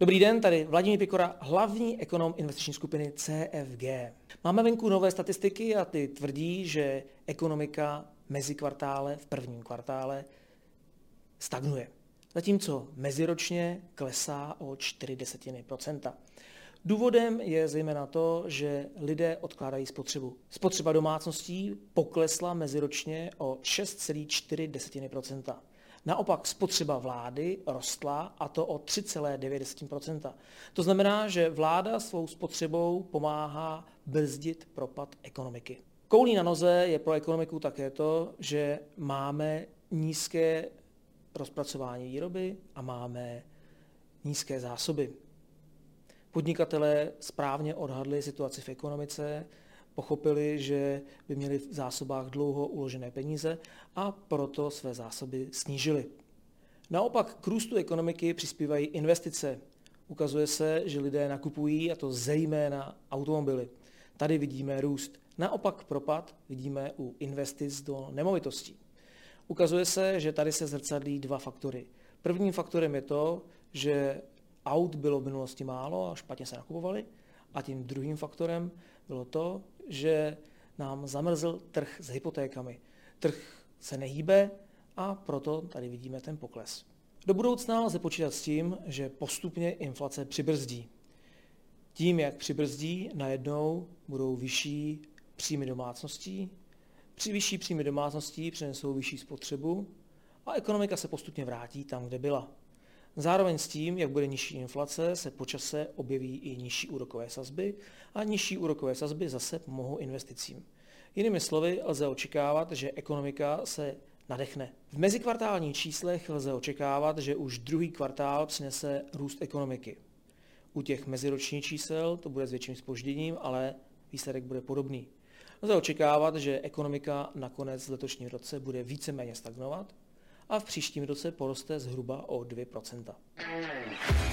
Dobrý den, tady Vladimír Pikora, hlavní ekonom investiční skupiny CFG. Máme venku nové statistiky a ty tvrdí, že ekonomika mezi kvartále, v prvním kvartále, stagnuje. Zatímco meziročně klesá o 4 desetiny procenta. Důvodem je zejména to, že lidé odkládají spotřebu. Spotřeba domácností poklesla meziročně o 6,4% Naopak spotřeba vlády rostla a to o 3,9% To znamená, že vláda svou spotřebou pomáhá brzdit propad ekonomiky. Koulí na noze je pro ekonomiku také to, že máme nízké rozpracování výroby a máme nízké zásoby. Podnikatelé správně odhadli situaci v ekonomice, pochopili, že by měli v zásobách dlouho uložené peníze a proto své zásoby snížili. Naopak k růstu ekonomiky přispívají investice. Ukazuje se, že lidé nakupují, a to zejména automobily. Tady vidíme růst. Naopak propad vidíme u investic do nemovitostí. Ukazuje se, že tady se zrcadlí dva faktory. Prvním faktorem je to, že aut bylo v minulosti málo a špatně se nakupovali. A tím druhým faktorem bylo to, že nám zamrzl trh s hypotékami. Trh se nehýbe a proto tady vidíme ten pokles. Do budoucna lze počítat s tím, že postupně inflace přibrzdí. Tím, jak přibrzdí, najednou budou vyšší příjmy domácností, při vyšší příjmy domácností přinesou vyšší spotřebu a ekonomika se postupně vrátí tam, kde byla. Zároveň s tím, jak bude nižší inflace, se po čase objeví i nižší úrokové sazby a nižší úrokové sazby zase pomohou investicím. Jinými slovy, lze očekávat, že ekonomika se nadechne. V mezikvartálních číslech lze očekávat, že už druhý kvartál přinese růst ekonomiky. U těch meziročních čísel to bude s větším spožděním, ale výsledek bude podobný. Lze očekávat, že ekonomika nakonec v letošním roce bude víceméně stagnovat a v příštím roce poroste zhruba o 2